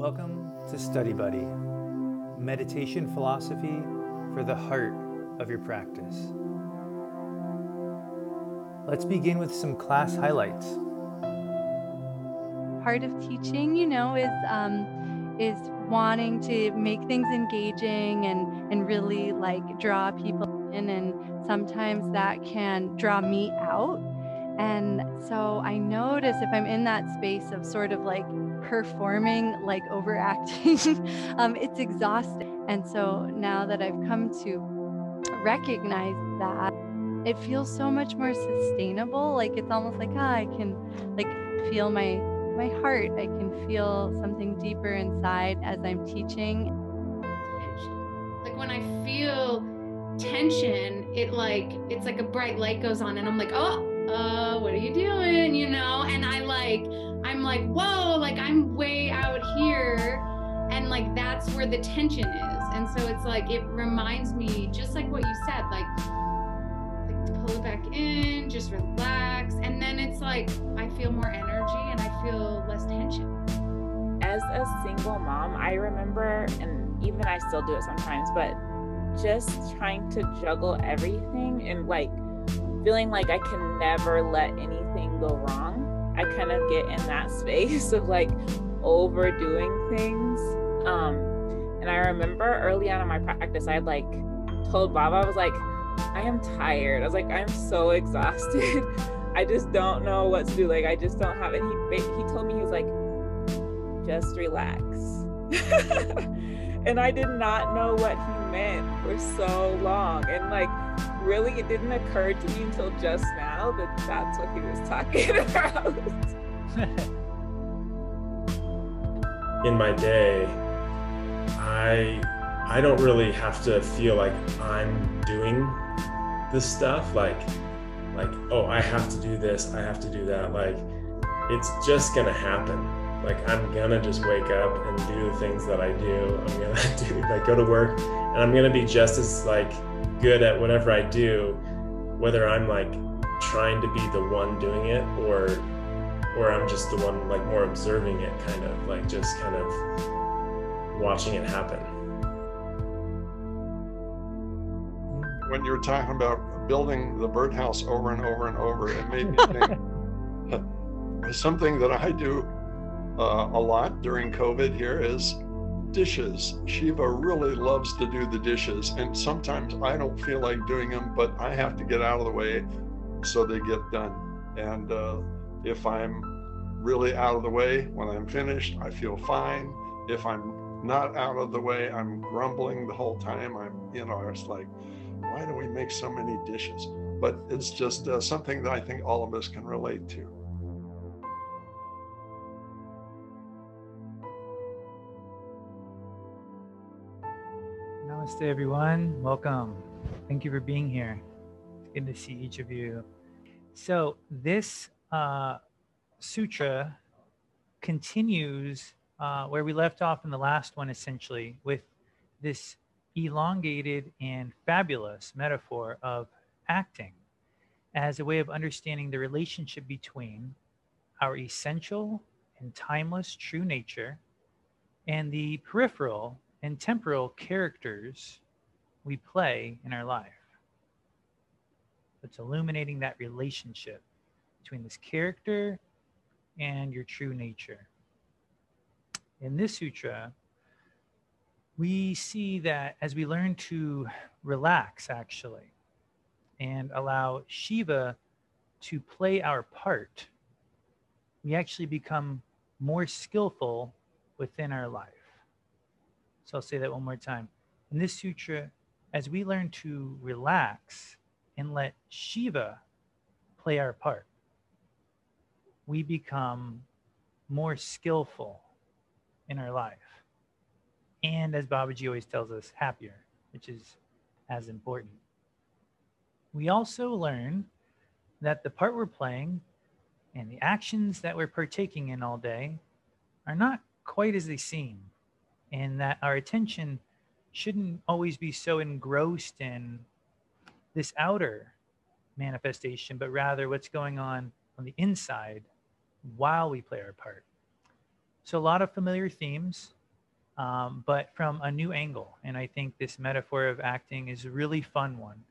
Welcome to Study Buddy, meditation philosophy for the heart of your practice. Let's begin with some class highlights. Part of teaching, you know, is um, is wanting to make things engaging and and really like draw people in, and sometimes that can draw me out. And so I notice if I'm in that space of sort of like performing, like overacting, um, it's exhausting. And so now that I've come to recognize that, it feels so much more sustainable. Like it's almost like ah, I can like feel my my heart. I can feel something deeper inside as I'm teaching. Like when I feel tension, it like it's like a bright light goes on, and I'm like, oh, uh, what are you doing? You know, and I like I'm like, whoa, like I'm way out here. And like that's where the tension is. And so it's like it reminds me, just like what you said, like like to pull it back in, just relax. And then it's like I feel more energy and I feel less tension. As a single mom, I remember and even I still do it sometimes, but just trying to juggle everything and like feeling like I can never let anything go wrong I kind of get in that space of like overdoing things. Um, and I remember early on in my practice, I had like told Baba, I was like, I am tired. I was like, I'm so exhausted. I just don't know what to do. Like, I just don't have it. He he told me he was like, just relax. and I did not know what he meant for so long. And like, really, it didn't occur to me until just now that that's what he was talking about. In my day, I I don't really have to feel like I'm doing this stuff like like oh I have to do this I have to do that like it's just gonna happen like I'm gonna just wake up and do the things that I do. I'm gonna do like go to work and I'm gonna be just as like good at whatever I do whether I'm like trying to be the one doing it or or I'm just the one like more observing it kind of like just kind of watching it happen. When you were talking about building the birdhouse over and over and over it made me think something that I do uh, a lot during COVID here is dishes. Shiva really loves to do the dishes, and sometimes I don't feel like doing them, but I have to get out of the way so they get done. And uh, if I'm really out of the way when I'm finished, I feel fine. If I'm not out of the way, I'm grumbling the whole time. I'm, you know, it's like, why do we make so many dishes? But it's just uh, something that I think all of us can relate to. Namaste, everyone. Welcome. Thank you for being here. It's good to see each of you. So, this uh, sutra continues uh, where we left off in the last one, essentially, with this elongated and fabulous metaphor of acting as a way of understanding the relationship between our essential and timeless true nature and the peripheral and temporal characters we play in our life. It's illuminating that relationship between this character and your true nature. In this sutra, we see that as we learn to relax, actually, and allow Shiva to play our part, we actually become more skillful within our life. So I'll say that one more time. In this sutra, as we learn to relax and let Shiva play our part, we become more skillful in our life. And as Babaji always tells us, happier, which is as important. We also learn that the part we're playing and the actions that we're partaking in all day are not quite as they seem and that our attention shouldn't always be so engrossed in this outer manifestation, but rather what's going on on the inside while we play our part. So a lot of familiar themes, um, but from a new angle. And I think this metaphor of acting is a really fun one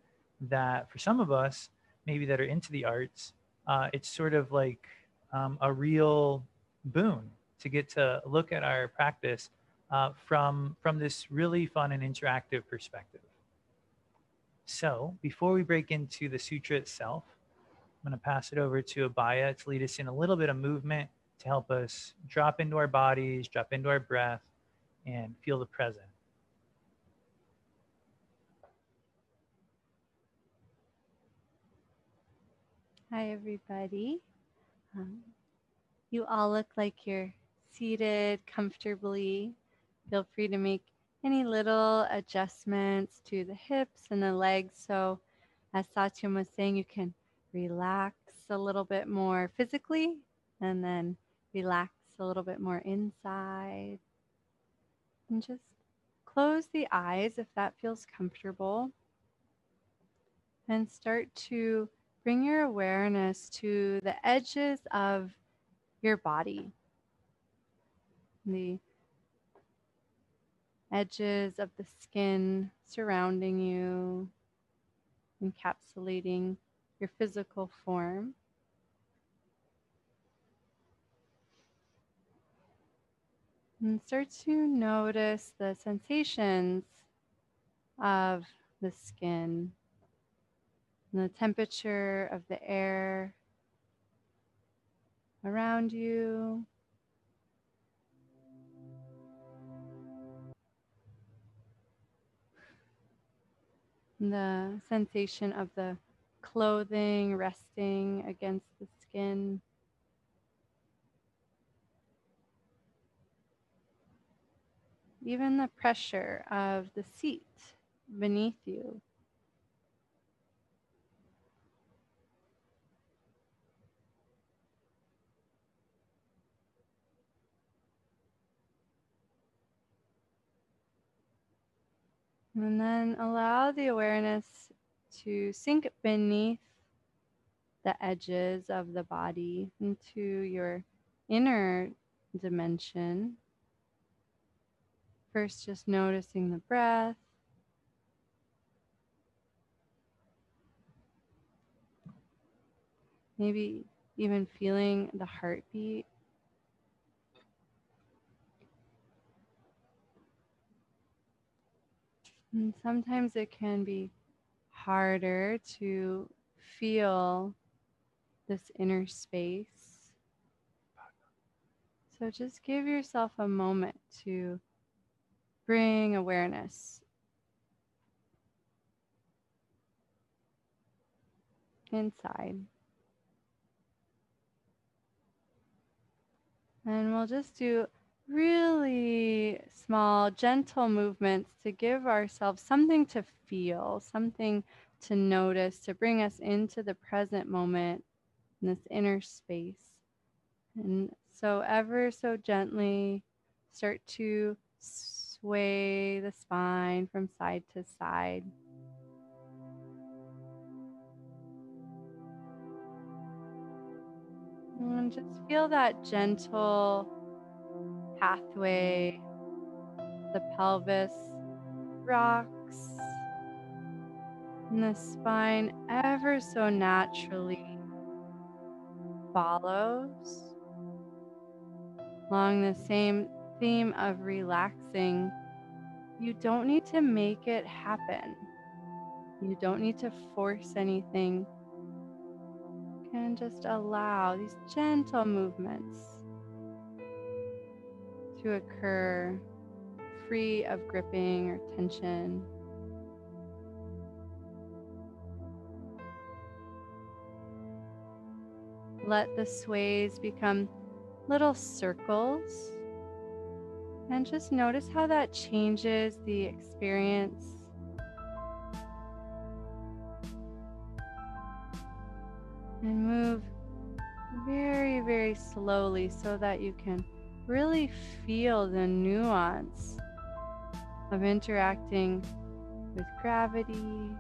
that for some of us, maybe that are into the arts, uh, it's sort of like um, a real boon to get to look at our practice uh, from, from this really fun and interactive perspective. So before we break into the sutra itself, I'm going to pass it over to Abhaya to lead us in a little bit of movement to help us drop into our bodies, drop into our breath, and feel the present. Hi, everybody. Um, you all look like you're seated comfortably. Feel free to make any little adjustments to the hips and the legs. So, as Satyam was saying, you can relax a little bit more physically and then relax a little bit more inside. And just close the eyes if that feels comfortable. And start to bring your awareness to the edges of your body. The edges of the skin surrounding you, encapsulating your physical form. And start to notice the sensations of the skin, and the temperature of the air around you. The sensation of the clothing resting against the skin. Even the pressure of the seat beneath you. And then allow the awareness to sink beneath the edges of the body into your inner dimension. First, just noticing the breath. Maybe even feeling the heartbeat. And sometimes it can be harder to feel this inner space. So just give yourself a moment to bring awareness inside. And we'll just do really small, gentle movements to give ourselves something to feel, something to notice, to bring us into the present moment in this inner space. And so, ever so gently, start to sway the spine from side to side. And just feel that gentle pathway, the pelvis rocks, and the spine ever so naturally follows along the same theme of relaxing. You don't need to make it happen. You don't need to force anything. You can just allow these gentle movements to occur free of gripping or tension. Let the sways become little circles and just notice how that changes the experience. And move very, very slowly so that you can really feel the nuance of interacting with gravity,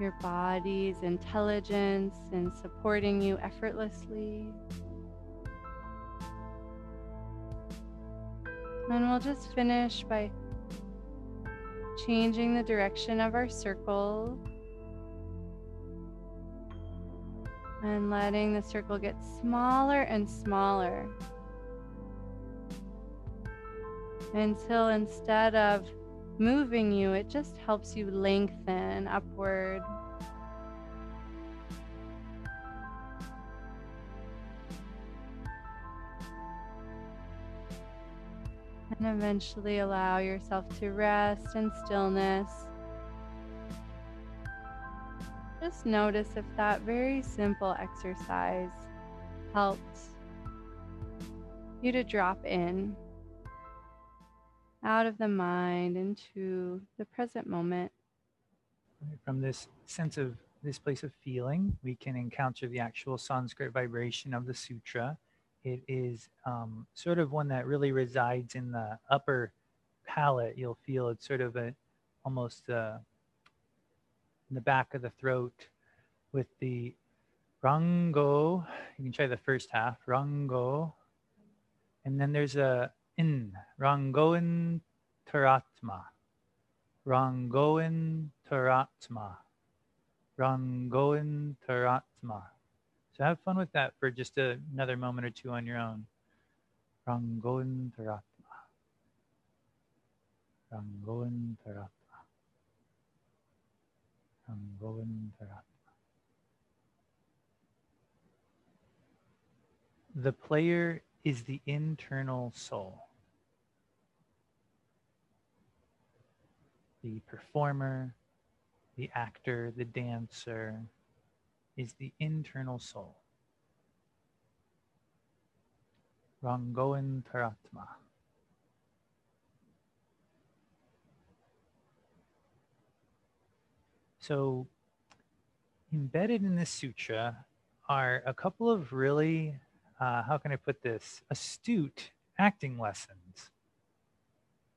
your body's intelligence, and supporting you effortlessly. And we'll just finish by changing the direction of our circle and letting the circle get smaller and smaller until instead of moving you, it just helps you lengthen upward. And eventually allow yourself to rest in stillness. Just notice if that very simple exercise helped you to drop in out of the mind into the present moment. From this sense of this place of feeling, we can encounter the actual Sanskrit vibration of the sutra. It is um, sort of one that really resides in the upper palate. You'll feel it's sort of a almost uh, in the back of the throat with the rango. You can try the first half, rango. And then there's a in Rangoin Taratma. Rangoin Taratma. Rangoin Taratma. So have fun with that for just a, another moment or two on your own. Rangoin Taratma. Rangoin Taratma. Rangoin. The player is the internal soul. the performer, the actor, the dancer is the internal soul. Rangoan Taratma. So, embedded in this sutra are a couple of really, uh, how can I put this, astute acting lessons.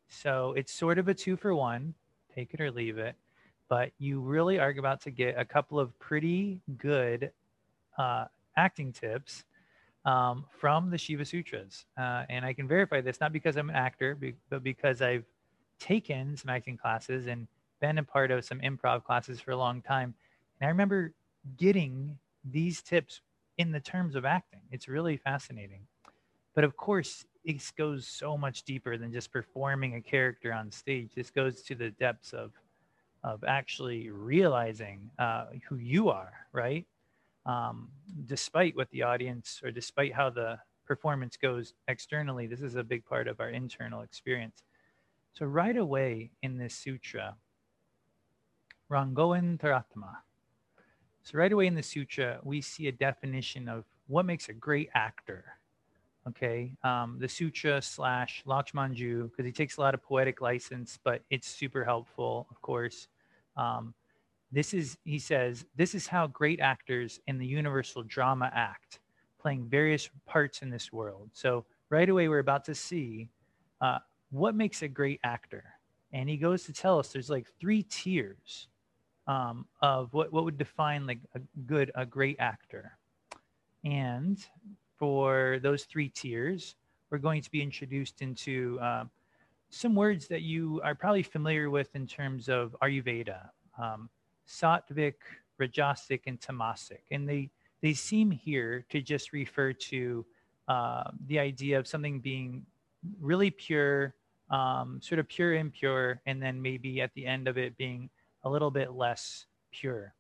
So, it's sort of a two for one take it or leave it. But you really are about to get a couple of pretty good uh, acting tips um, from the Shiva Sutras. Uh, and I can verify this not because I'm an actor, but because I've taken some acting classes and been a part of some improv classes for a long time. And I remember getting these tips in the terms of acting. It's really fascinating. But of course, it goes so much deeper than just performing a character on stage. This goes to the depths of of actually realizing uh, who you are, right? Um, despite what the audience or despite how the performance goes externally, this is a big part of our internal experience. So right away in this sutra, Rangoan Taratma. So right away in the sutra, we see a definition of what makes a great actor okay? Um, the sutra slash Lakshmanjoo because he takes a lot of poetic license but it's super helpful of course. Um, this is he says this is how great actors in the universal drama act playing various parts in this world. So right away we're about to see uh, what makes a great actor? And he goes to tell us there's like three tiers um, of what, what would define like a good a great actor and for those three tiers, we're going to be introduced into uh, some words that you are probably familiar with in terms of Ayurveda, um, Sattvic, Rajasic, and Tamasic. And they, they seem here to just refer to uh, the idea of something being really pure, um, sort of pure impure, and then maybe at the end of it being a little bit less pure.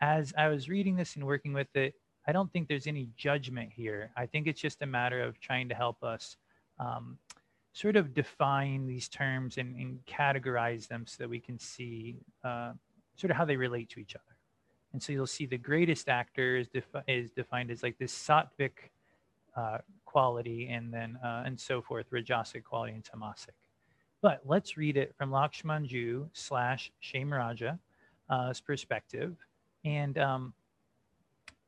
As I was reading this and working with it, I don't think there's any judgment here. I think it's just a matter of trying to help us um, sort of define these terms and, and, categorize them so that we can see uh, sort of how they relate to each other. And so you'll see the greatest actor is, defi- is defined as like this sattvic uh, quality and then uh, and so forth, rajasic quality and tamasic. But let's read it from Lakshmanjoo slash Kshemaraja's uh, perspective. And um,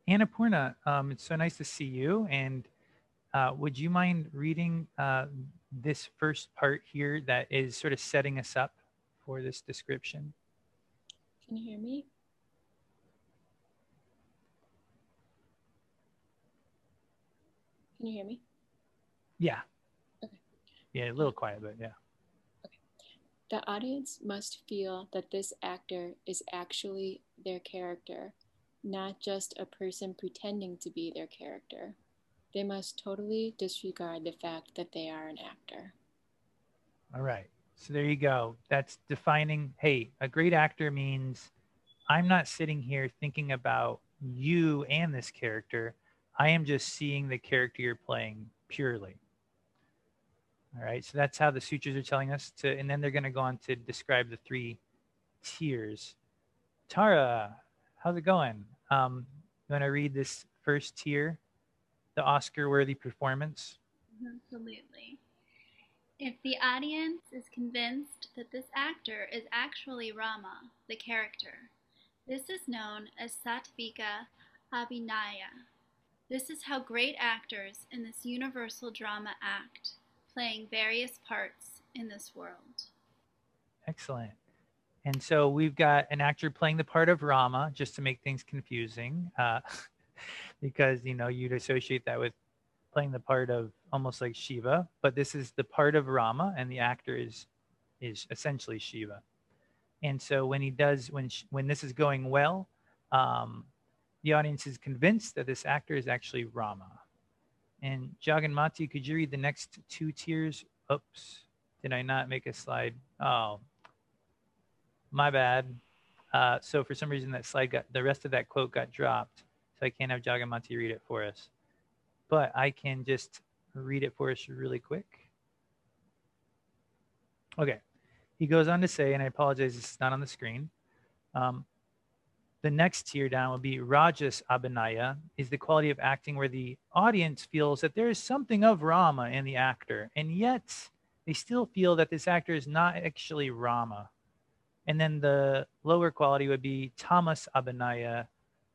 Annapurna, um, it's so nice to see you. And uh, would you mind reading uh, this first part here that is sort of setting us up for this description? Can you hear me? Can you hear me? Yeah. Okay. Yeah, a little quiet, but yeah. The audience must feel that this actor is actually their character, not just a person pretending to be their character. They must totally disregard the fact that they are an actor. All right. So there you go. That's defining hey, a great actor means I'm not sitting here thinking about you and this character. I am just seeing the character you're playing purely. All right. So that's how the sutras are telling us to, and then they're going to go on to describe the three tiers. Tara, how's it going? Um, you want to read this first tier, the Oscar worthy performance? Absolutely. If the audience is convinced that this actor is actually Rama, the character, this is known as Sattvika Abhinaya. This is how great actors in this universal drama act playing various parts in this world. Excellent. And so we've got an actor playing the part of Rama, just to make things confusing, uh, because you know you'd associate that with playing the part of almost like Shiva, but this is the part of Rama, and the actor is is essentially Shiva. And so when he does, when when this is going well, um, the audience is convinced that this actor is actually Rama. And Jaganmati, could you read the next two tiers? Oops, did I not make a slide? Oh, my bad. Uh, so for some reason that slide got, the rest of that quote got dropped. So I can't have Jaganmati read it for us. But I can just read it for us really quick. Okay. He goes on to say, and I apologize, it's not on the screen. Um, the next tier down would be Rajas Abhinaya, is the quality of acting where the audience feels that there is something of Rama in the actor, and yet they still feel that this actor is not actually Rama. And then the lower quality would be Tamas Abhinaya,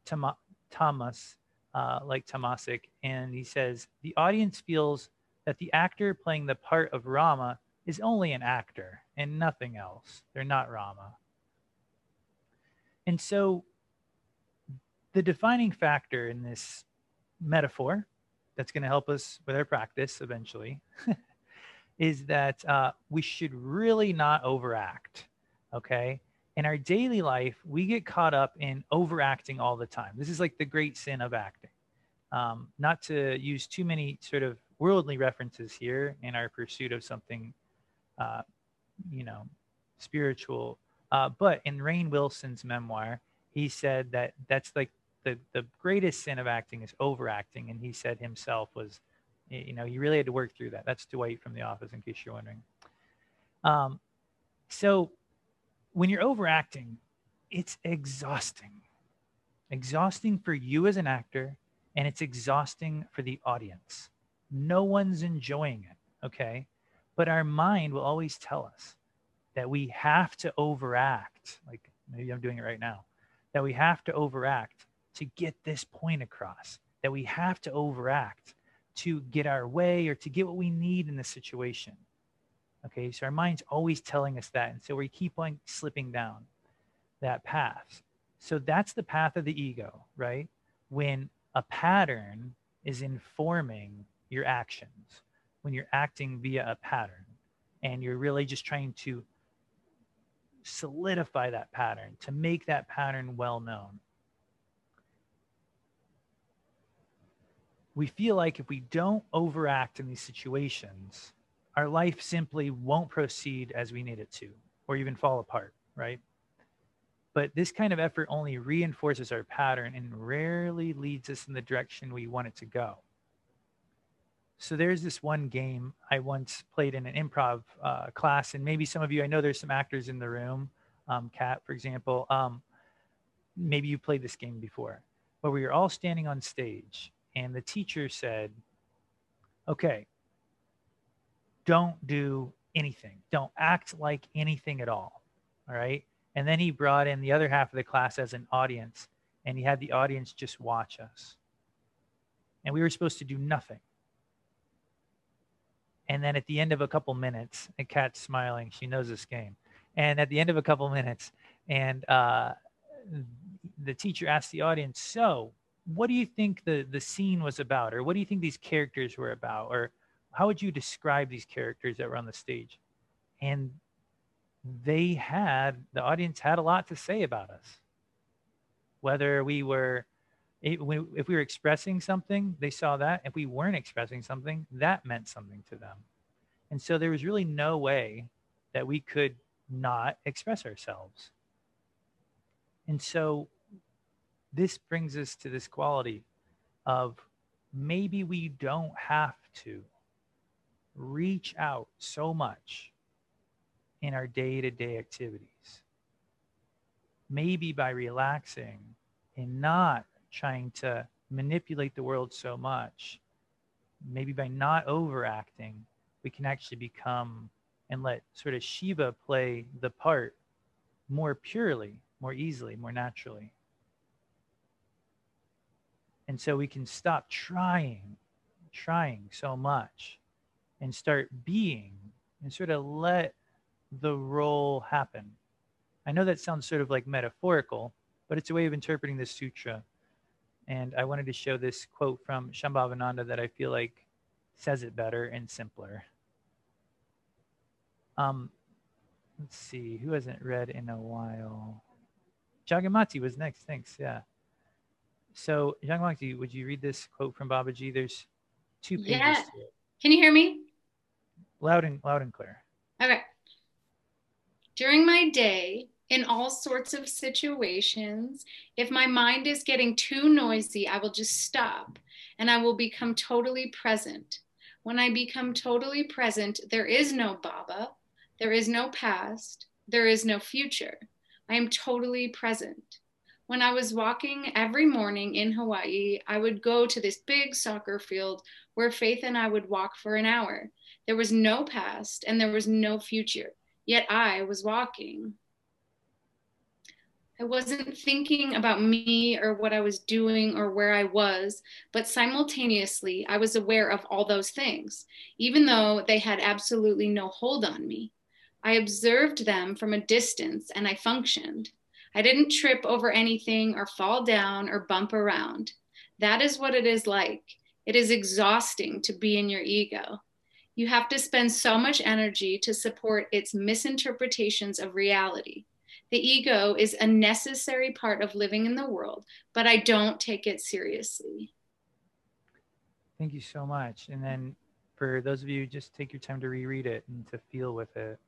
Tamas, uh, like Tamasic. And he says the audience feels that the actor playing the part of Rama is only an actor and nothing else. They're not Rama. And so the defining factor in this metaphor that's going to help us with our practice eventually is that uh, we should really not overact. Okay. In our daily life, we get caught up in overacting all the time. This is like the great sin of acting. Um, not to use too many sort of worldly references here in our pursuit of something, uh, you know, spiritual. Uh, but in Rainn Wilson's memoir, he said that that's like the the greatest sin of acting is overacting, and he said himself was, you know, he really had to work through that. That's Dwight from The Office, in case you're wondering. Um, so when you're overacting, it's exhausting, exhausting for you as an actor, and it's exhausting for the audience. No one's enjoying it, okay? But our mind will always tell us that we have to overact. Like maybe I'm doing it right now. That we have to overact to get this point across that we have to overact to get our way or to get what we need in the situation. Okay, so our mind's always telling us that. And so we keep on slipping down that path. So that's the path of the ego, right? When a pattern is informing your actions, when you're acting via a pattern and you're really just trying to solidify that pattern, to make that pattern well known. We feel like if we don't overact in these situations, our life simply won't proceed as we need it to, or even fall apart, right? But this kind of effort only reinforces our pattern and rarely leads us in the direction we want it to go. So there's this one game I once played in an improv uh, class, and maybe some of you, I know there's some actors in the room, um, Kat, for example. Um, maybe you played this game before, where we were all standing on stage and the teacher said, okay, don't do anything. Don't act like anything at all. All right. And then he brought in the other half of the class as an audience, and he had the audience just watch us. And we were supposed to do nothing. And then at the end of a couple minutes, and Kat's smiling, she knows this game. And at the end of a couple minutes, and uh, the teacher asked the audience, So, what do you think the the scene was about or what do you think these characters were about or how would you describe these characters that were on the stage? And they had the audience had a lot to say about us. Whether we were if we were expressing something, they saw that. If we weren't expressing something, that meant something to them. And so there was really no way that we could not express ourselves. And so this brings us to this quality of maybe we don't have to reach out so much in our day to day activities. Maybe by relaxing and not trying to manipulate the world so much, maybe by not overacting, we can actually become and let sort of Shiva play the part more purely, more easily, more naturally. And so we can stop trying, trying so much and start being and sort of let the role happen. I know that sounds sort of like metaphorical, but it's a way of interpreting this sutra. And I wanted to show this quote from Shambhavananda that I feel like says it better and simpler. Um, let's see, who hasn't read in a while? Jaganmati was next. Thanks. Yeah. So, Jaganmati, would you read this quote from Babaji? There's two pages. Yeah. Can you hear me? Loud and loud and clear. Okay. During my day, in all sorts of situations, if my mind is getting too noisy, I will just stop and I will become totally present. When I become totally present, there is no Baba, there is no past, there is no future. I am totally present. When I was walking every morning in Hawaii, I would go to this big soccer field where Faith and I would walk for an hour. There was no past and there was no future, yet I was walking. I wasn't thinking about me or what I was doing or where I was, but simultaneously, I was aware of all those things, even though they had absolutely no hold on me. I observed them from a distance and I functioned. I didn't trip over anything or fall down or bump around. That is what it is like. It is exhausting to be in your ego. You have to spend so much energy to support its misinterpretations of reality. The ego is a necessary part of living in the world, but I don't take it seriously. Thank you so much. And then for those of you, just take your time to reread it and to feel with it.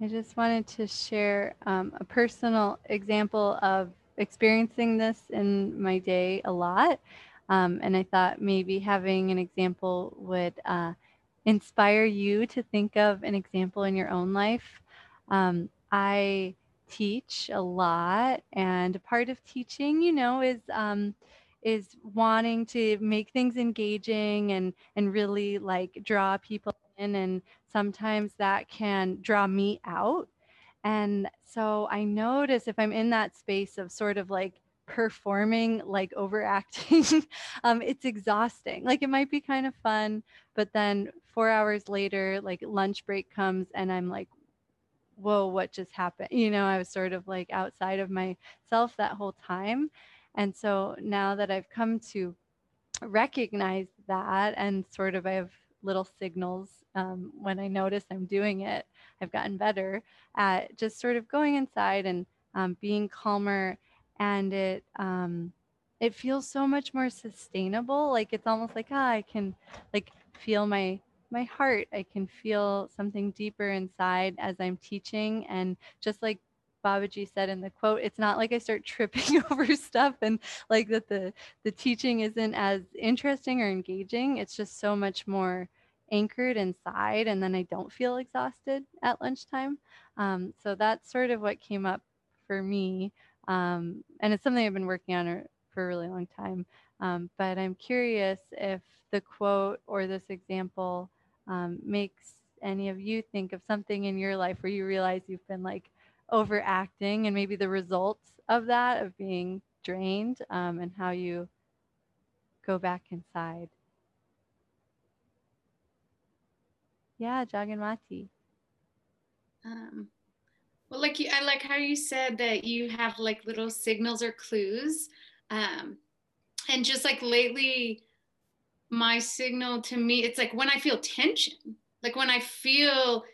I just wanted to share um, a personal example of experiencing this in my day a lot. Um, and I thought maybe having an example would uh, inspire you to think of an example in your own life. Um, I teach a lot, and part of teaching, you know, is um, is wanting to make things engaging and and really like draw people in and sometimes that can draw me out. And so i notice if i'm in that space of sort of like performing like overacting um it's exhausting. Like it might be kind of fun but then 4 hours later like lunch break comes and i'm like whoa what just happened? You know i was sort of like outside of myself that whole time. And so now that i've come to recognize that and sort of i have little signals um, when I notice I'm doing it, I've gotten better at just sort of going inside and um, being calmer. And it um, it feels so much more sustainable. Like it's almost like ah, I can like feel my my heart. I can feel something deeper inside as I'm teaching. And just like Babaji said in the quote, it's not like I start tripping over stuff and like that the the teaching isn't as interesting or engaging. It's just so much more anchored inside and then I don't feel exhausted at lunchtime. Um, so that's sort of what came up for me. Um, and it's something I've been working on for a really long time. Um, but I'm curious if the quote or this example um, makes any of you think of something in your life where you realize you've been like overacting and maybe the results of that, of being drained, um, and how you go back inside. Yeah, Jaganmati. Um, well, like you, I like how you said that you have like little signals or clues. Um, and just like lately, my signal to me, it's like when I feel tension, like when I feel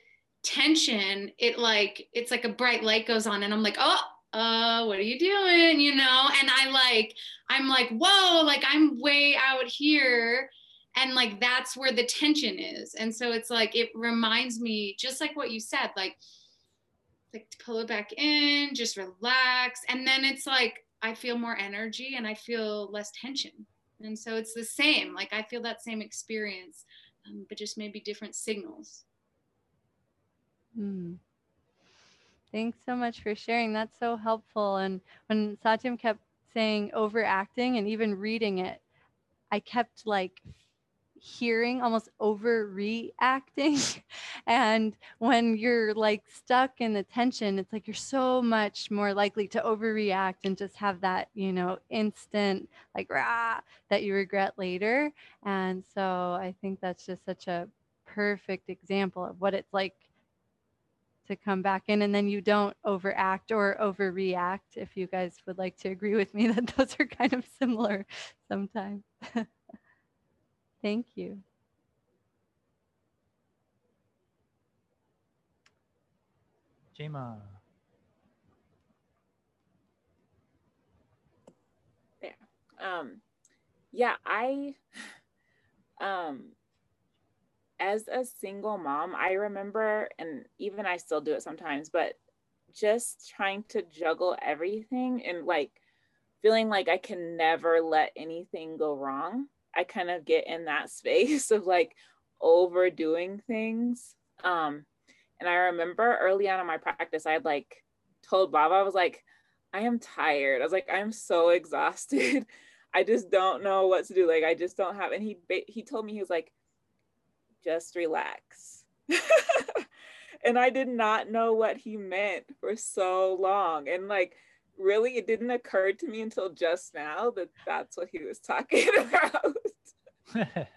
tension, it like, it's like a bright light goes on and I'm like, oh, uh, what are you doing? You know? And I like, I'm like, whoa, like I'm way out here. And like, that's where the tension is. And so it's like, it reminds me, just like what you said, like, like pull it back in, just relax. And then it's like I feel more energy and I feel less tension. And so it's the same. Like I feel that same experience, um, but just maybe different signals. Hmm. Thanks so much for sharing. That's so helpful. And when Satyam kept saying overacting and even reading it, I kept like hearing almost overreacting. And when you're like stuck in the tension it's like you're so much more likely to overreact and just have that you know instant like rah that you regret later. And so i think that's just such a perfect example of what it's like to come back in and then you don't overact or overreact if you guys would like to agree with me that those are kind of similar sometimes Thank you. Jema. There. Um, yeah, I, um, as a single mom, I remember, and even I still do it sometimes, but just trying to juggle everything and like feeling like I can never let anything go wrong. I kind of get in that space of like overdoing things. Um, and I remember early on in my practice, I had like told Baba, I was like, I am tired. I was like, I'm so exhausted. I just don't know what to do. Like, I just don't have. And he he told me he was like, just relax. and I did not know what he meant for so long. And like, really it didn't occur to me until just now that that's what he was talking about.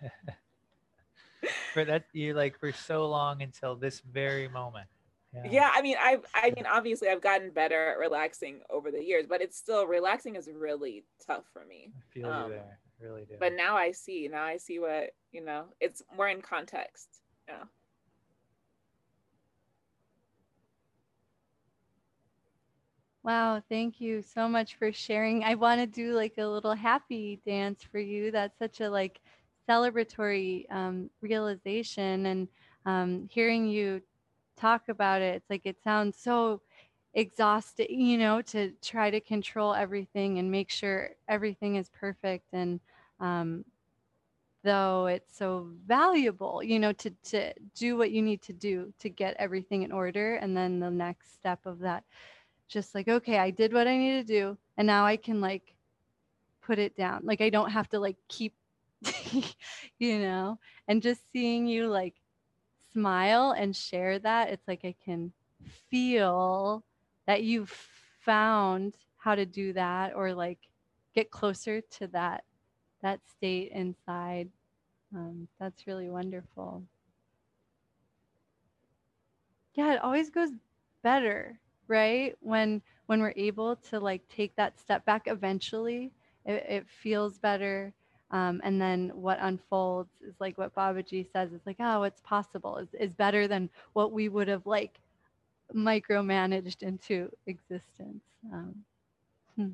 For that you like for so long until this very moment. Yeah. yeah i mean i've i mean obviously i've gotten better at relaxing over the years but it's still relaxing is really tough for me. I feel um, you there really do. but now i see now i see what you know it's more in context yeah Wow, thank you so much for sharing. I want to do like a little happy dance for you. That's such a like celebratory um, realization, and um, hearing you talk about it, it's like it sounds so exhausting, you know, to try to control everything and make sure everything is perfect. And um, though it's so valuable, you know, to to do what you need to do to get everything in order, and then the next step of that just like okay i did what i need to do and now i can like put it down. Like i don't have to like keep you know? And just seeing you like smile and share that it's like i can feel that you've found how to do that or like get closer to that that state inside. Um, that's really wonderful. Yeah it always goes better right? When when we're able to like take that step back eventually it, it feels better um, and then what unfolds is like what babaji says it's like oh it's possible. Is, is better than what we would have like micromanaged into existence. Um, hmm.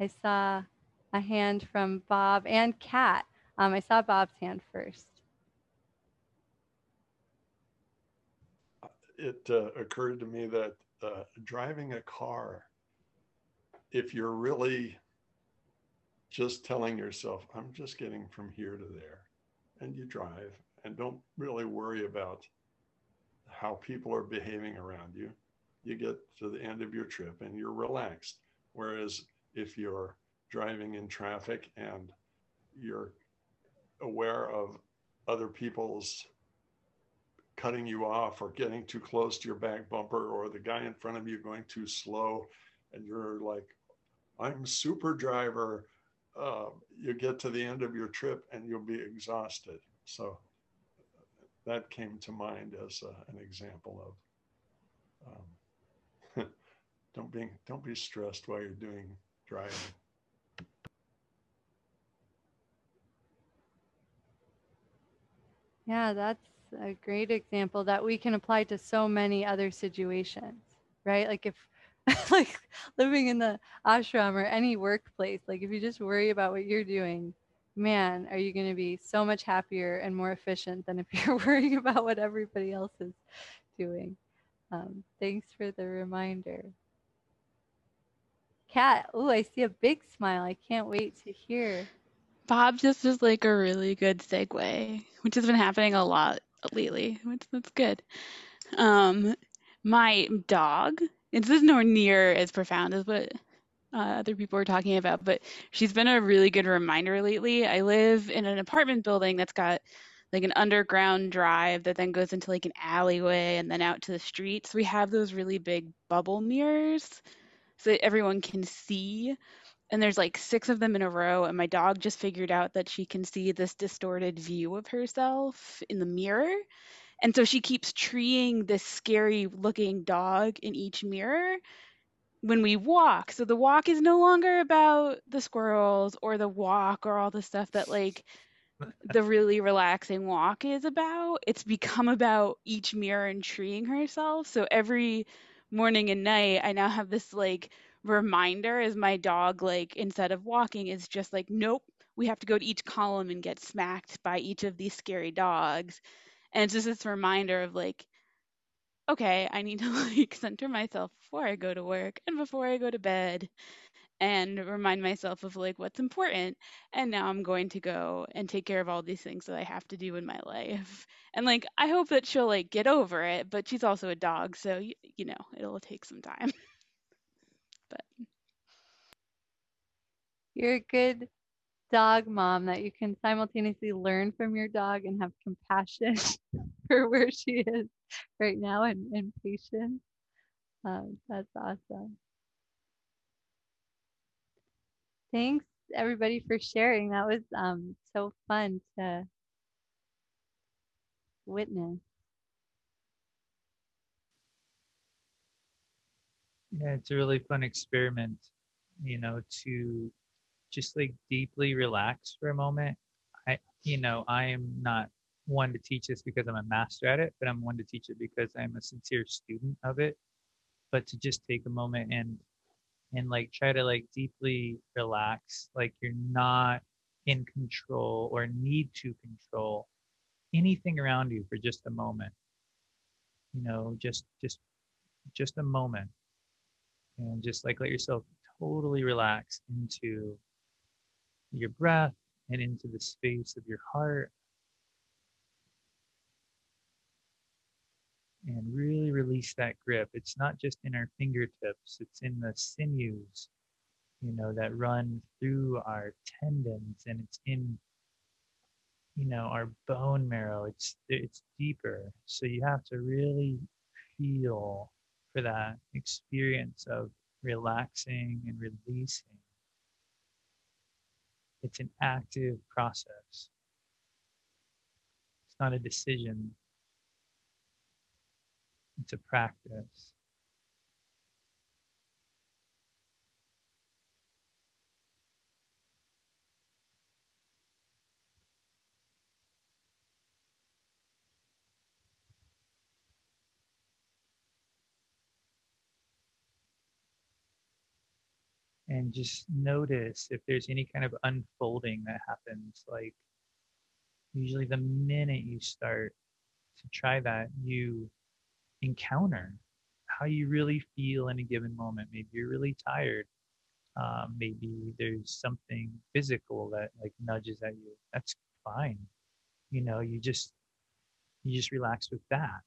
i saw a hand from bob and kat. Um, i saw bob's hand first it uh, occurred to me that uh, driving a car, if you're really just telling yourself, I'm just getting from here to there, and you drive and don't really worry about how people are behaving around you, you get to the end of your trip and you're relaxed. Whereas if you're driving in traffic and you're aware of other people's cutting you off or getting too close to your back bumper or the guy in front of you going too slow and you're like i'm super driver uh, you get to the end of your trip and you'll be exhausted. So that came to mind as a, an example of um, don't be don't be stressed while you're doing driving. Yeah, that's a great example that we can apply to so many other situations, right? Like if like living in the ashram or any workplace, like if you just worry about what you're doing, man, are you going to be so much happier and more efficient than if you're worrying about what everybody else is doing. Um, thanks for the reminder. Kat, oh, I see a big smile. I can't wait to hear. Bob just is like a really good segue, which has been happening a lot lately, which that's good. Um, my dog, this is nowhere near as profound as what uh, other people were talking about, but she's been a really good reminder lately. I live in an apartment building that's got like an underground drive that then goes into like an alleyway and then out to the streets. We have those really big bubble mirrors so that everyone can see and there's like six of them in a row and my dog just figured out that she can see this distorted view of herself in the mirror. And so she keeps treeing this scary looking dog in each mirror when we walk. So the walk is no longer about the squirrels or the walk or all the stuff that like the really relaxing walk is about. It's become about each mirror and treeing herself. So every morning and night i now have this like reminder is my dog like instead of walking is just like nope we have to go to each column and get smacked by each of these scary dogs. And it's just this reminder of like okay i need to like center myself before i go to work and before i go to bed and remind myself of like what's important. And now i'm going to go and take care of all these things that i have to do in my life. And like i hope that she'll like get over it but she's also a dog so you, you know it'll take some time You're a good dog mom that you can simultaneously learn from your dog and have compassion for where she is right now and, and patience. Um, that's awesome. Thanks everybody for sharing. That was um, so fun to witness. Yeah, it's a really fun experiment, you know, to just like deeply relax for a moment. I, you know, I am not one to teach this because I'm a master at it, but I'm one to teach it because I'm a sincere student of it. But to just take a moment and and like try to like deeply relax, like you're not in control or need to control anything around you for just a moment. You know, just just just a moment and just like let yourself totally relax into your breath and into the space of your heart. And really release that grip. It's not just in our fingertips, it's in the sinews, you know, that run through our tendons and it's in you know our bone marrow it's it's deeper so you have to really feel for that experience of relaxing and releasing. It's an active process. It's not a decision, it's a practice. And just notice if there's any kind of unfolding that happens like usually the minute you start to try that you encounter how you really feel in a given moment. Maybe you're really tired. Um, maybe there's something physical that like nudges at you. That's fine. You know you just you just relax with that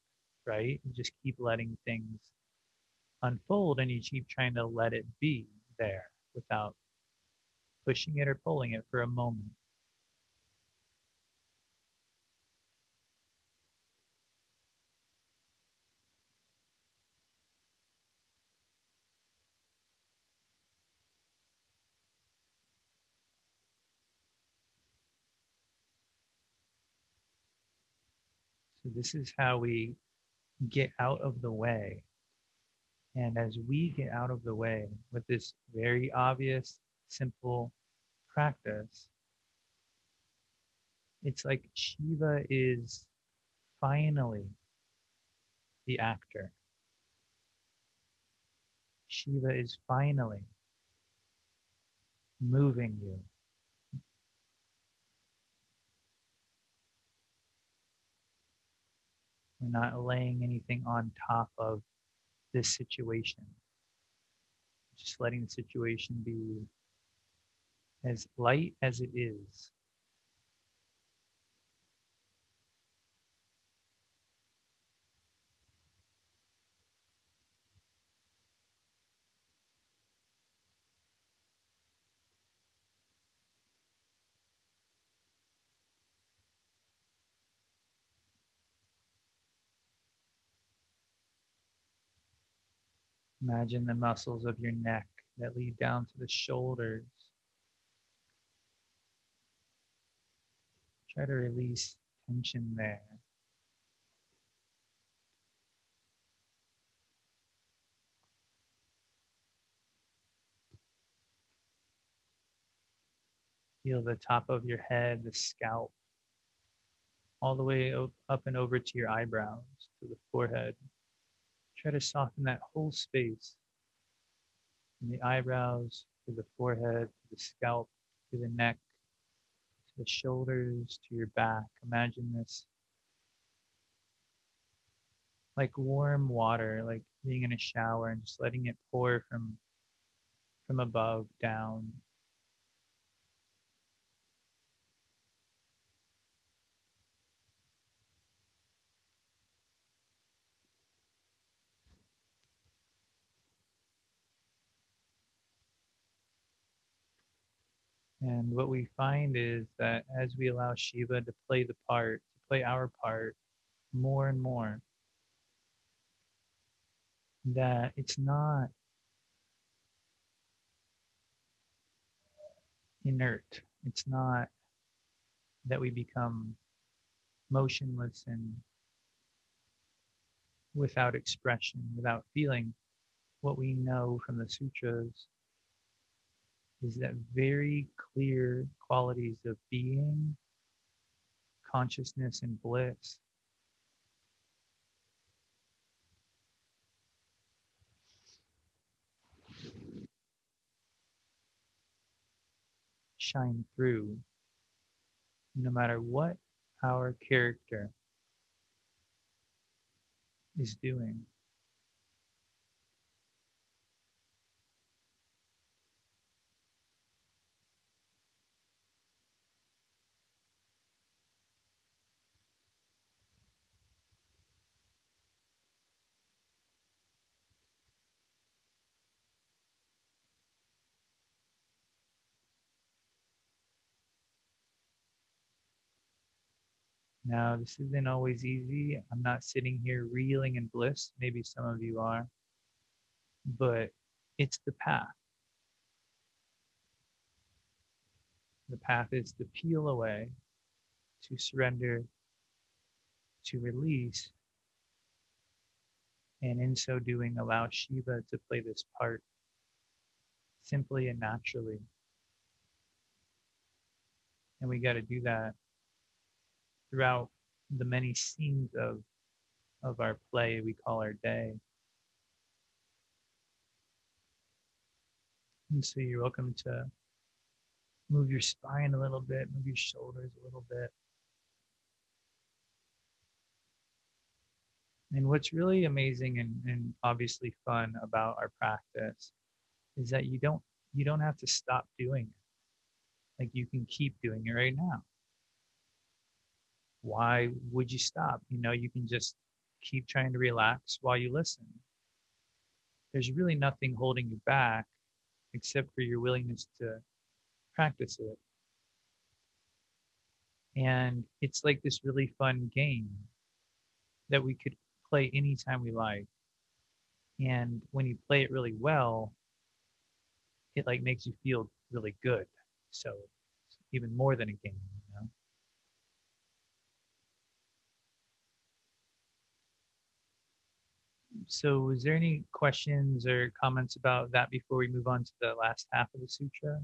right? You just keep letting things unfold and you keep trying to let it be there without pushing it or pulling it for a moment. So this is how we get out of the way. And as we get out of the way with this very obvious, simple practice, it's like Shiva is finally the actor. Shiva is finally moving you. We're not laying anything on top of this situation. Just letting the situation be as light as it is. Imagine the muscles of your neck that lead down to the shoulders. Try to release tension there. Feel the top of your head, the scalp, all the way up and over to your eyebrows, to the forehead. Try to soften that whole space from the eyebrows to the forehead, to the scalp, to the neck, to the shoulders, to your back. Imagine this like warm water, like being in a shower and just letting it pour from from above down And what we find is that as we allow Shiva to play the part, to play our part more and more, that it's not inert. It's not that we become motionless and without expression, without feeling what we know from the sutras is that very clear qualities of being, consciousness, and bliss. shine through no matter what our character is doing. Now, this isn't always easy. I'm not sitting here reeling in bliss. Maybe some of you are, but it's the path. The path is to peel away, to surrender, to release, and in so doing, allow Shiva to play this part simply and naturally. And we got to do that throughout the many scenes of of our play we call our day. And so you're welcome to move your spine a little bit, move your shoulders a little bit. And what's really amazing and, and obviously fun about our practice is that you don't you don't have to stop doing it. Like you can keep doing it right now why would you stop? You know, you can just keep trying to relax while you listen. There's really nothing holding you back except for your willingness to practice it. And it's like this really fun game that we could play anytime we like. And when you play it really well, it like makes you feel really good. So even more than a game, you know. So is there any questions or comments about that before we move on to the last half of the sutra?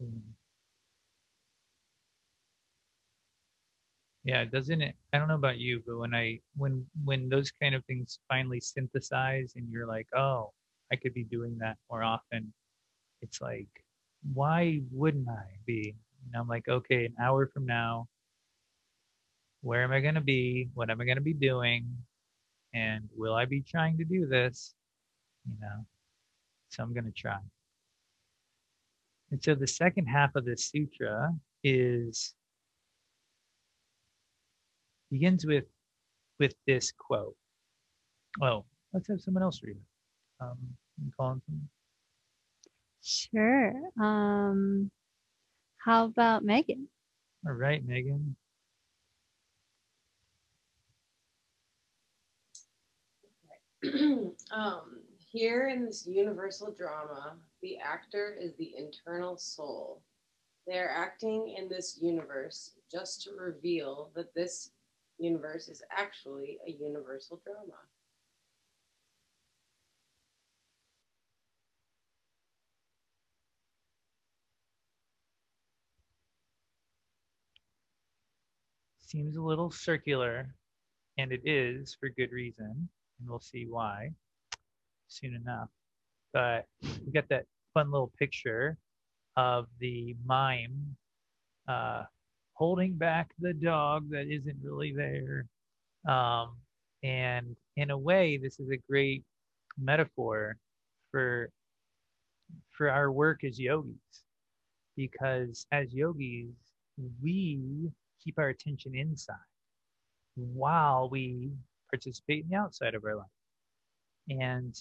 Hmm. Yeah, doesn't it? I don't know about you, but when I when when those kind of things finally synthesize and you're like, oh, I could be doing that more often, it's like, why wouldn't I be? And I'm like, okay, an hour from now, where am I going to be? What am I going to be doing? And will I be trying to do this? You know, so I'm going to try. And so the second half of this sutra is begins with with this quote. Oh, let's have someone else read it. Um, call from Sure. Um, how about Megan? All right, Megan. um, here in this universal drama, the actor is the internal soul. They are acting in this universe just to reveal that this universe is actually a universal drama. Seems a little circular, and it is for good reason, and we'll see why soon enough. But we got that fun little picture of the mime uh, holding back the dog that isn't really there. Um, and in a way, this is a great metaphor for for our work as yogis, because as yogis, we keep our attention inside while we participate in the outside of our life. And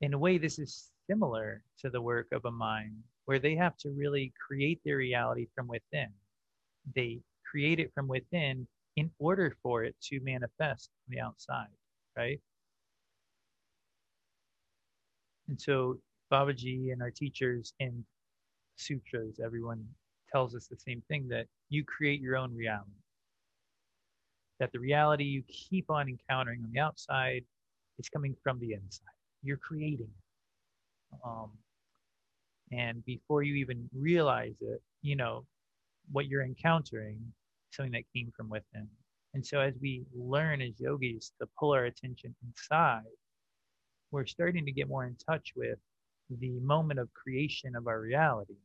in a way, this is similar to the work of a mind where they have to really create their reality from within. They create it from within in order for it to manifest on the outside, right? And so Babaji and our teachers and sutras, everyone tells us the same thing that you create your own reality. That the reality you keep on encountering on the outside is coming from the inside. You're creating. Um, and before you even realize it you know what you're encountering something that came from within and so as we learn as yogis to pull our attention inside we're starting to get more in touch with the moment of creation of our reality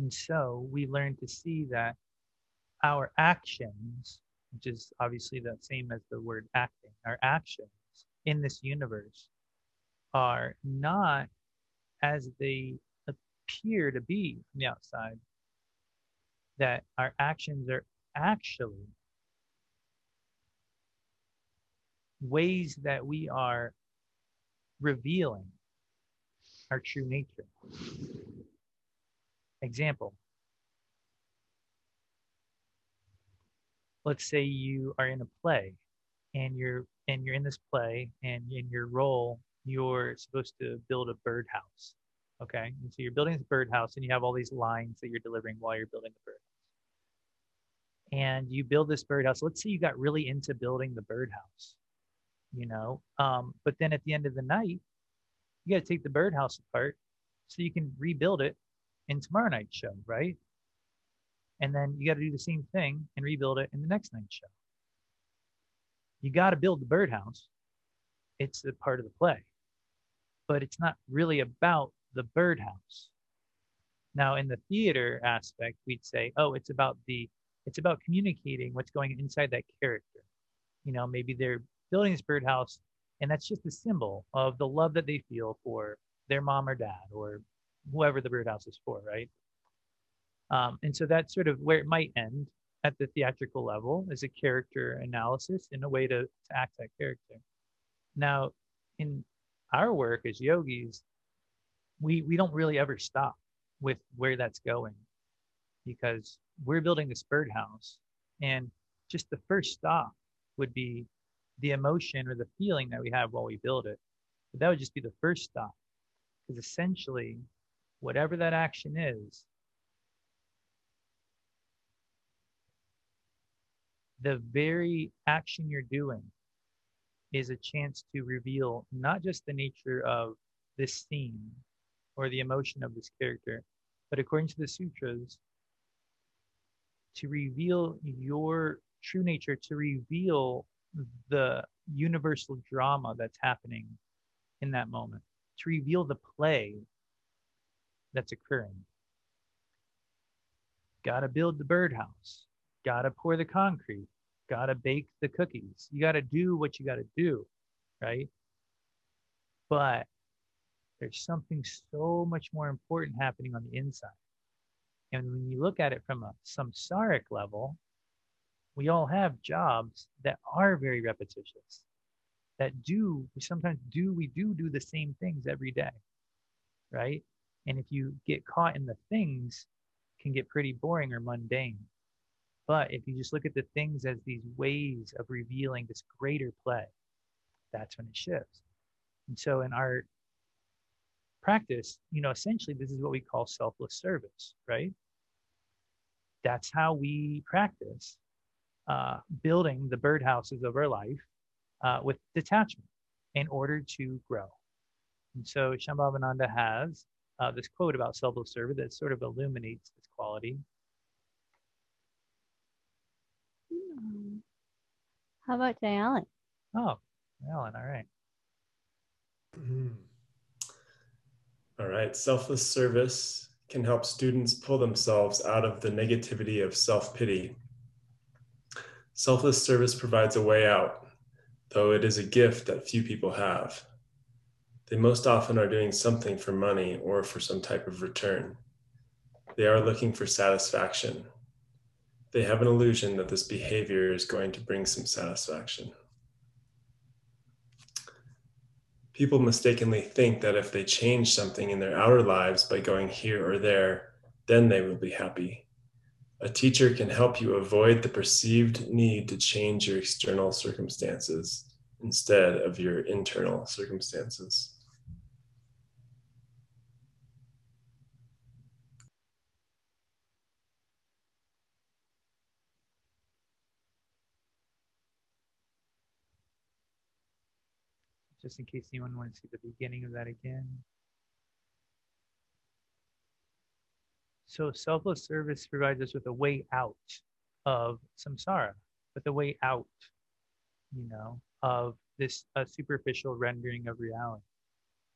and so we learn to see that our actions which is obviously the same as the word acting our actions in this universe are not as they appear to be from the outside, that our actions are actually ways that we are revealing our true nature. Example. Let's say you are in a play and you're and you're in this play and in your role you're supposed to build a birdhouse. Okay. And so you're building this birdhouse and you have all these lines that you're delivering while you're building the birdhouse. And you build this birdhouse. Let's say you got really into building the birdhouse, you know, um, but then at the end of the night, you got to take the birdhouse apart so you can rebuild it in tomorrow night's show, right? And then you got to do the same thing and rebuild it in the next night's show. You got to build the birdhouse. It's a part of the play but it's not really about the birdhouse. Now, in the theater aspect, we'd say, oh, it's about the, it's about communicating what's going inside that character. You know, maybe they're building this birdhouse, and that's just a symbol of the love that they feel for their mom or dad or whoever the birdhouse is for, right? Um, and so that's sort of where it might end at the theatrical level as a character analysis in a way to, to act that character. Now, in our work as yogis, we we don't really ever stop with where that's going because we're building this birdhouse and just the first stop would be the emotion or the feeling that we have while we build it but that would just be the first stop because essentially whatever that action is the very action you're doing is a chance to reveal not just the nature of this scene or the emotion of this character, but according to the sutras, to reveal your true nature, to reveal the universal drama that's happening in that moment, to reveal the play that's occurring. Got to build the birdhouse, got to pour the concrete, got to bake the cookies. You got to do what you got to do, right? But there's something so much more important happening on the inside. And when you look at it from a samsaric level, we all have jobs that are very repetitious, that do, we sometimes do, we do do the same things every day, right? And if you get caught in the things, can get pretty boring or mundane. But if you just look at the things as these ways of revealing this greater play, that's when it shifts. And so in our practice, you know, essentially this is what we call selfless service, right? That's how we practice uh, building the birdhouses of our life uh, with detachment in order to grow. And so Shambhavananda has uh, this quote about selfless service that sort of illuminates this quality. How about Jay Allen? Oh, Alan, all right. Mhm. All right. Selfless service can help students pull themselves out of the negativity of self pity. Selfless service provides a way out, though it is a gift that few people have. They most often are doing something for money or for some type of return. They are looking for satisfaction. They have an illusion that this behavior is going to bring some satisfaction. People mistakenly think that if they change something in their outer lives by going here or there, then they will be happy. A teacher can help you avoid the perceived need to change your external circumstances instead of your internal circumstances. Just in case anyone wants to see the beginning of that again. So selfless service provides us with a way out of samsara, with a way out, you know, of this superficial rendering of reality,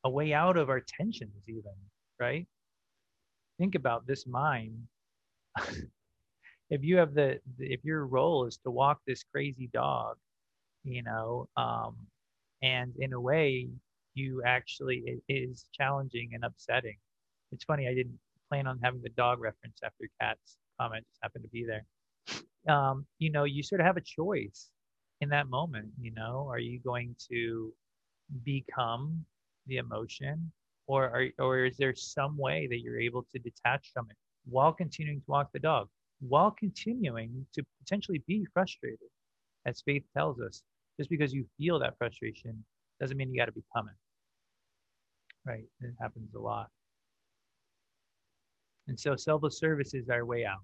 a way out of our tensions, even, right? Think about this mind. if you have the, if your role is to walk this crazy dog, you know, um, and in a way, you actually it is challenging and upsetting. It's funny, I didn't plan on having the dog reference after Kat's comment just happened to be there. Um, you know, you sort of have a choice in that moment. You know, are you going to become the emotion, or are, or is there some way that you're able to detach from it while continuing to walk the dog, while continuing to potentially be frustrated, as Faith tells us. Just because you feel that frustration doesn't mean you got to become it. Right? It happens a lot. And so selfless service is our way out.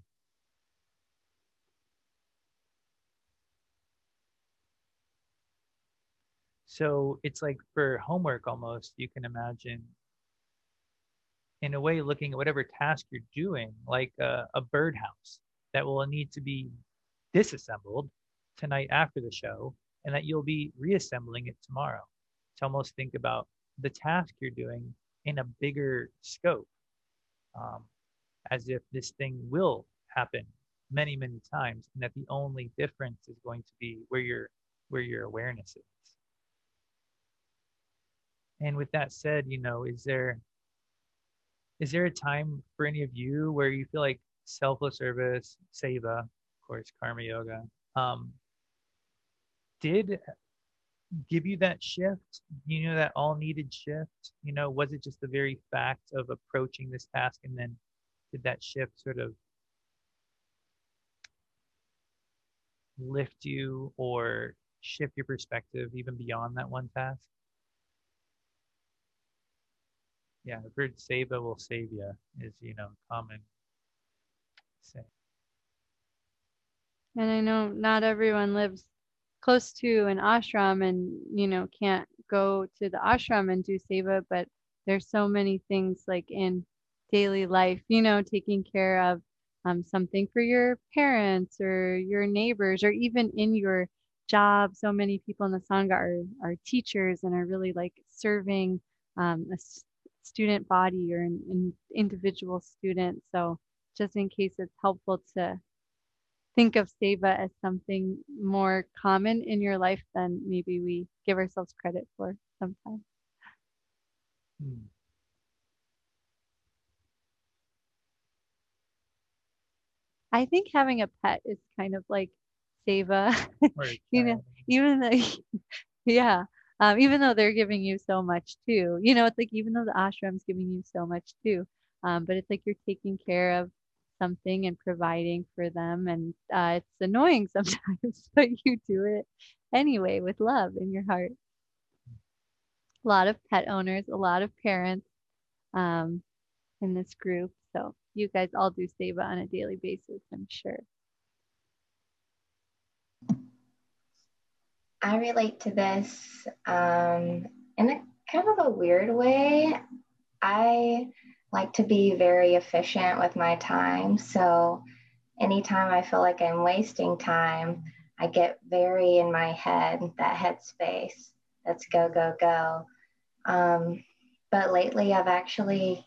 So it's like for homework almost, you can imagine in a way looking at whatever task you're doing, like a, a birdhouse that will need to be disassembled tonight after the show, and that you'll be reassembling it tomorrow. To almost think about the task you're doing in a bigger scope, um, as if this thing will happen many, many times, and that the only difference is going to be where your where your awareness is. And with that said, you know, is there is there a time for any of you where you feel like selfless service, seva, of course, karma yoga, um, did give you that shift? You know, that all needed shift? You know, was it just the very fact of approaching this task and then did that shift sort of lift you or shift your perspective even beyond that one task? Yeah, I've heard Seva will save you is, you know, common say. And I know not everyone lives close to an ashram and, you know, can't go to the ashram and do seva, but there's so many things like in daily life, you know, taking care of um, something for your parents or your neighbors or even in your job. So many people in the Sangha are, are teachers and are really like serving um, a student body or an, an individual student. So just in case it's helpful to think of seva as something more common in your life than maybe we give ourselves credit for sometimes. Hmm. I think having a pet is kind of like seva. you know, even though, yeah, um, even though they're giving you so much too. You know, it's like even though the ashram's giving you so much too, um, but it's like you're taking care of something and providing for them, and uh, it's annoying sometimes, but you do it anyway with love in your heart. A lot of pet owners, a lot of parents um, in this group. So you guys all do Seva on a daily basis, I'm sure. I relate to this um, in a kind of a weird way. I like to be very efficient with my time. So anytime I feel like I'm wasting time, I get very in my head, that headspace. Let's go, go, go. Um, but lately, I've actually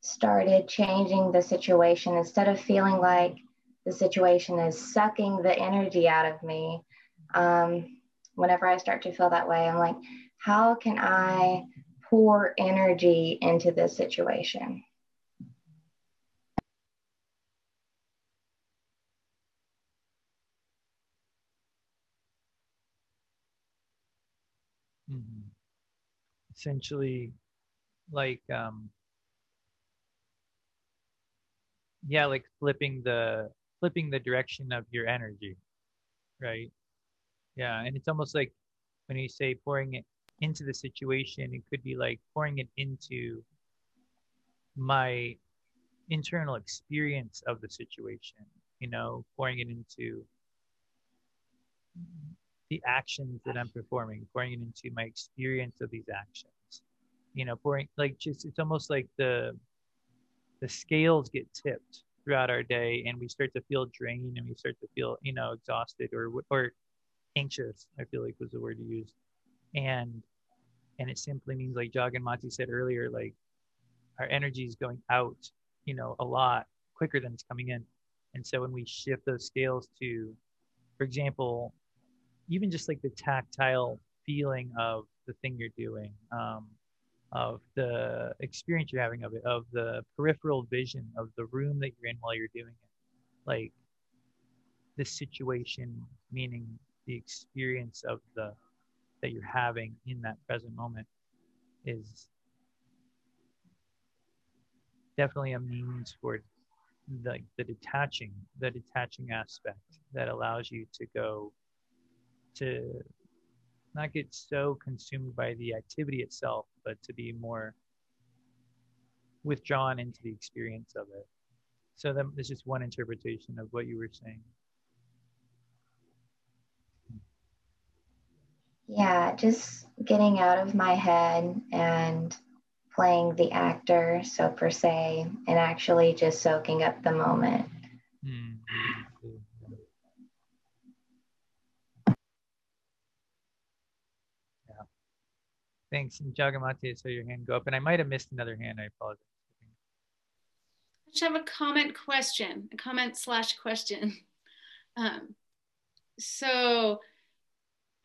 started changing the situation instead of feeling like the situation is sucking the energy out of me. Um, whenever I start to feel that way, I'm like, how can I pour energy into this situation? Mm-hmm. Essentially, like, um, yeah, like flipping the flipping the direction of your energy, right? Yeah, and it's almost like when you say pouring it into the situation, it could be like pouring it into my internal experience of the situation, you know, pouring it into the actions that I'm performing, pouring it into my experience of these actions, you know, pouring like just it's almost like the the scales get tipped throughout our day and we start to feel drained and we start to feel you know exhausted or or anxious, I feel like was the word you used. And and it simply means like Jaganmati said earlier, like our energy is going out, you know, a lot quicker than it's coming in. And so when we shift those scales to, for example, even just like the tactile feeling of the thing you're doing, um, of the experience you're having of it, of the peripheral vision of the room that you're in while you're doing it, like the situation, meaning the experience of the that you're having in that present moment is definitely a means for the, the detaching the detaching aspect that allows you to go to not get so consumed by the activity itself but to be more withdrawn into the experience of it. So that, that's just one interpretation of what you were saying Yeah, just getting out of my head and playing the actor, so per se, and actually just soaking up the moment. Mm-hmm. Yeah. Thanks. And Jaganmati, I saw your hand go up, and I might have missed another hand. I apologize. I just have a comment question, a comment slash question. Um, so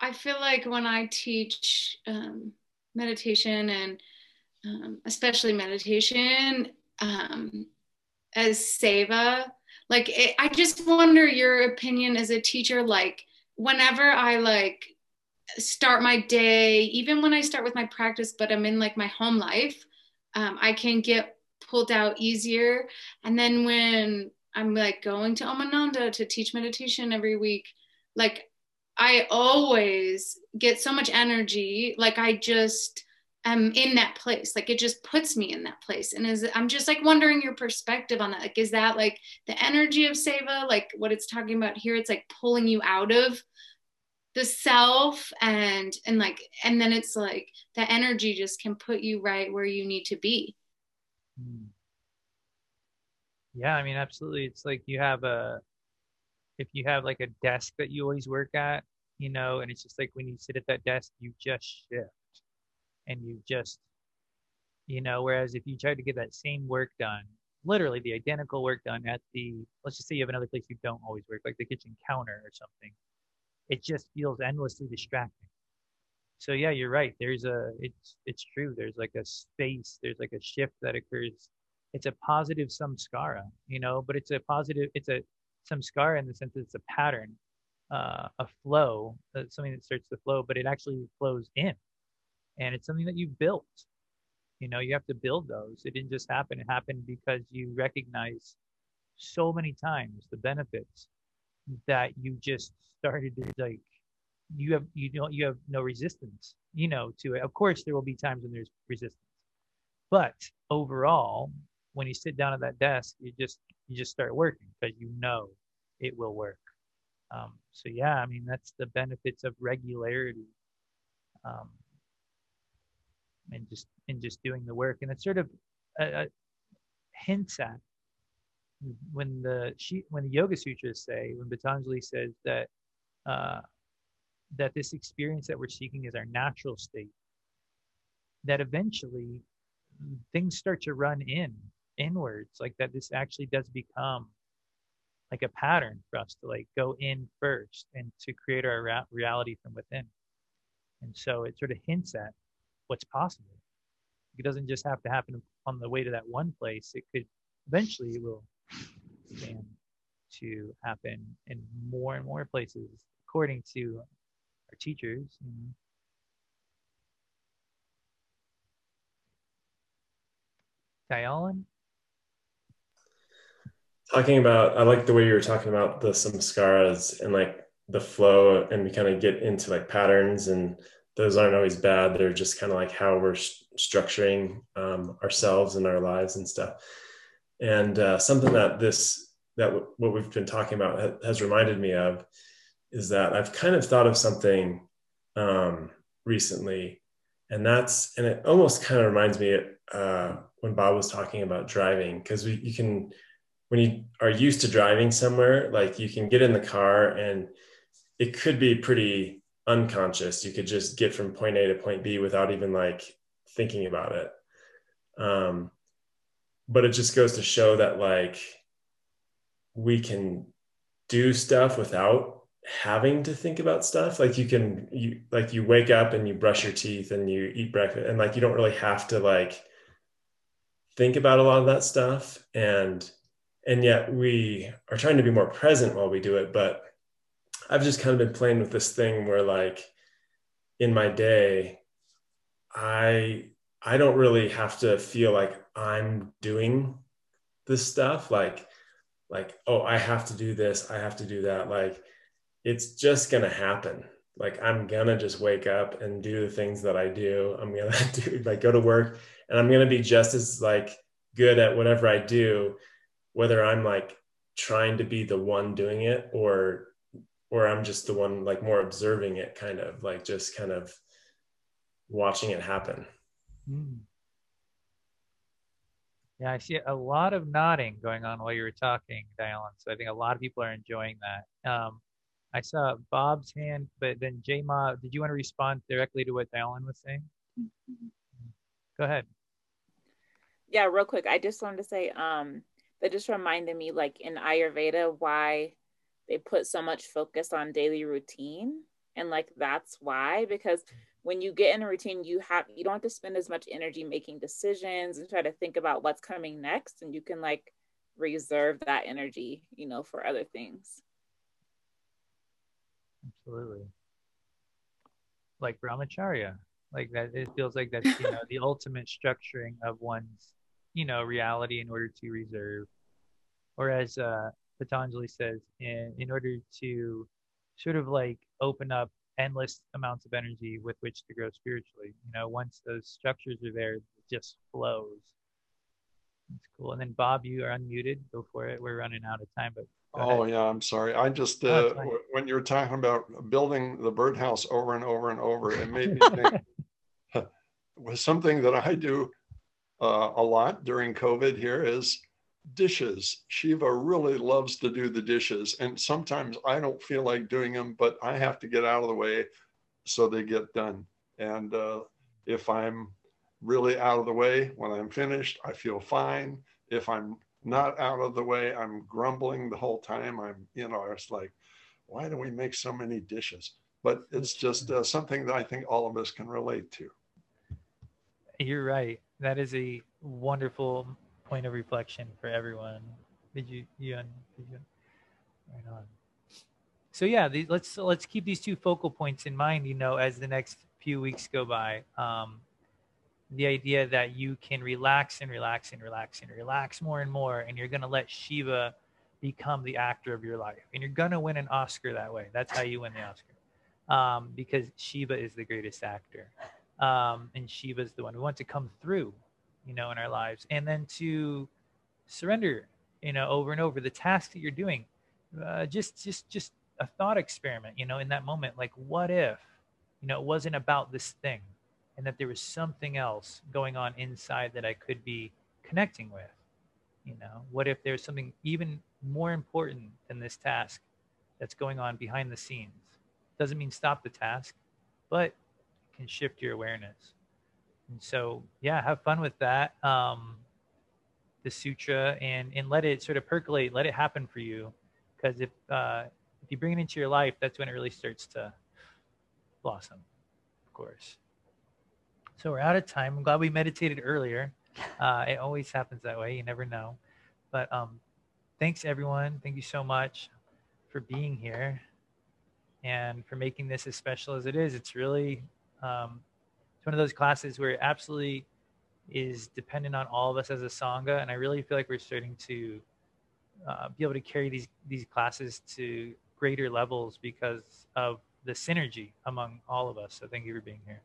I feel like when I teach um, meditation and um, especially meditation um, as seva, like it, i just wonder your opinion as a teacher like whenever i like start my day even when i start with my practice but i'm in like my home life um, i can get pulled out easier. And then when i'm like going to omananda to teach meditation every week like i always get so much energy like i just am in that place like it just puts me in that place and is i'm just like wondering your perspective on that like is that like the energy of seva like what it's talking about here it's like pulling you out of the self and and like and then it's like the energy just can put you right where you need to be Hmm. Yeah, I mean, absolutely. It's like you have a, if you have like a desk that you always work at, you know, and it's just like when you sit at that desk, you just shift and you just, you know, whereas if you try to get that same work done, literally the identical work done at the, let's just say you have another place you don't always work, like the kitchen counter or something, it just feels endlessly distracting. So yeah, you're right. There's a, it's, it's true. There's like a space, there's like a shift that occurs. It's a positive samskara, you know, but it's a positive, it's a samskara in the sense that it's a pattern, uh, a flow, uh, something that starts to flow, but it actually flows in and it's something that you built. You know, you have to build those. It didn't just happen. It happened because you recognize so many times the benefits that you just started to like you have you don't you have no resistance you know to it of course there will be times when there's resistance but overall when you sit down at that desk you just you just start working because you know it will work. Um, so yeah i mean that's the benefits of regularity um, and just and just doing the work. And it sort of hints at when the she when the yoga sutras say when patanjali says that uh, that this experience that we're seeking is our natural state that eventually things start to run in inwards like that this actually does become like a pattern for us to like go in first and to create our ra- reality from within and so it sort of hints at what's possible it doesn't just have to happen on the way to that one place it could eventually it will expand to happen in more and more places according to our teachers. Mm-hmm. Dyalan? Talking about, I like the way you were talking about the samskaras and like the flow, and we kind of get into like patterns, and those aren't always bad. They're just kind of like how we're st- structuring um, ourselves and our lives and stuff. And uh, something that this that w- what we've been talking about ha- has reminded me of is that I've kind of thought of something um, recently, and that's and it almost kind of reminds me uh, when Bob was talking about driving because you can when you are used to driving somewhere like you can get in the car and it could be pretty unconscious. You could just get from point a to point b without even like thinking about it. Um, but it just goes to show that like we can do stuff without having to think about stuff. Like you can you like you wake up and you brush your teeth and you eat breakfast and like you don't really have to like think about a lot of that stuff. And and yet we are trying to be more present while we do it but i've just kind of been playing with this thing where like in my day i i don't really have to feel like i'm doing this stuff like like oh i have to do this i have to do that like it's just to happen. Like I'm to just wake up and do the things that I do. I'm to do like go to work and I'm to be just as like good at whatever I do whether I'm like trying to be the one doing it or or I'm just the one like more observing it kind of like just kind of watching it happen. Mm. Yeah, I see a lot of nodding going on while you were talking, Dyalan. So I think a lot of people are enjoying that. Um, I saw Bob's hand, but then J Ma, did you want to respond directly to what Dyalan was saying? Mm-hmm. Go ahead. Yeah, real quick. I just wanted to say, um, that just reminded me, like in Ayurveda, why they put so much focus on daily routine, and like that's why because when you get in a routine, you have you don't have to spend as much energy making decisions and try to think about what's coming next, and you can like reserve that energy, you know, for other things. Absolutely. Like brahmacharya, like that. It feels like that's you know the ultimate structuring of one's you know reality in order to reserve, or as uh, Patanjali says, in in order to sort of like open up endless amounts of energy with which to grow spiritually. You know, once those structures are there, it just flows. That's cool. And then Bob, you are unmuted. Go for it. We're running out of time, but Oh yeah, I'm sorry. I just uh, w- when you're talking about building the birdhouse over and over and over, it made me think was something that I do uh, a lot during COVID. Here is dishes. Shiva really loves to do the dishes, and sometimes I don't feel like doing them, but I have to get out of the way so they get done. And uh, if I'm really out of the way when I'm finished, I feel fine. If I'm not out of the way. I'm grumbling the whole time. I'm, you know, it's like, why do we make so many dishes? But it's just uh, something that I think all of us can relate to. You're right. That is a wonderful point of reflection for everyone. Did you, you, did you? Right on. So yeah, let's let's keep these two focal points in mind. You know, as the next few weeks go by, um, the idea that you can relax and relax and relax and relax more and more and you're going to let shiva become the actor of your life. And you're going to win an oscar that way. That's how you win the oscar. Um, because shiva is the greatest actor. Um, and shiva is the one who wants to come through you know in our lives and then to surrender you know over and over the task that you're doing uh, just just just a thought experiment you know in that moment like what if you know it wasn't about this thing and that there was something else going on inside that I could be connecting with. You know, what if there's something even more important than this task that's going on behind the scenes? Doesn't mean stop the task, but can shift your awareness. And so, yeah, have fun with that. Um, the sutra and and let it sort of percolate, let it happen for you. Because if uh, if you bring it into your life, that's when it really starts to blossom. Of course. So we're out of time. I'm glad we meditated earlier. Uh, it always happens that way. You never know. But um, thanks, everyone. Thank you so much for being here and for making this as special as it is. It's really um, it's one of those classes where it absolutely is dependent on all of us as a sangha, and I really feel like we're starting to uh, be able to carry these these classes to greater levels because of the synergy among all of us. So thank you for being here.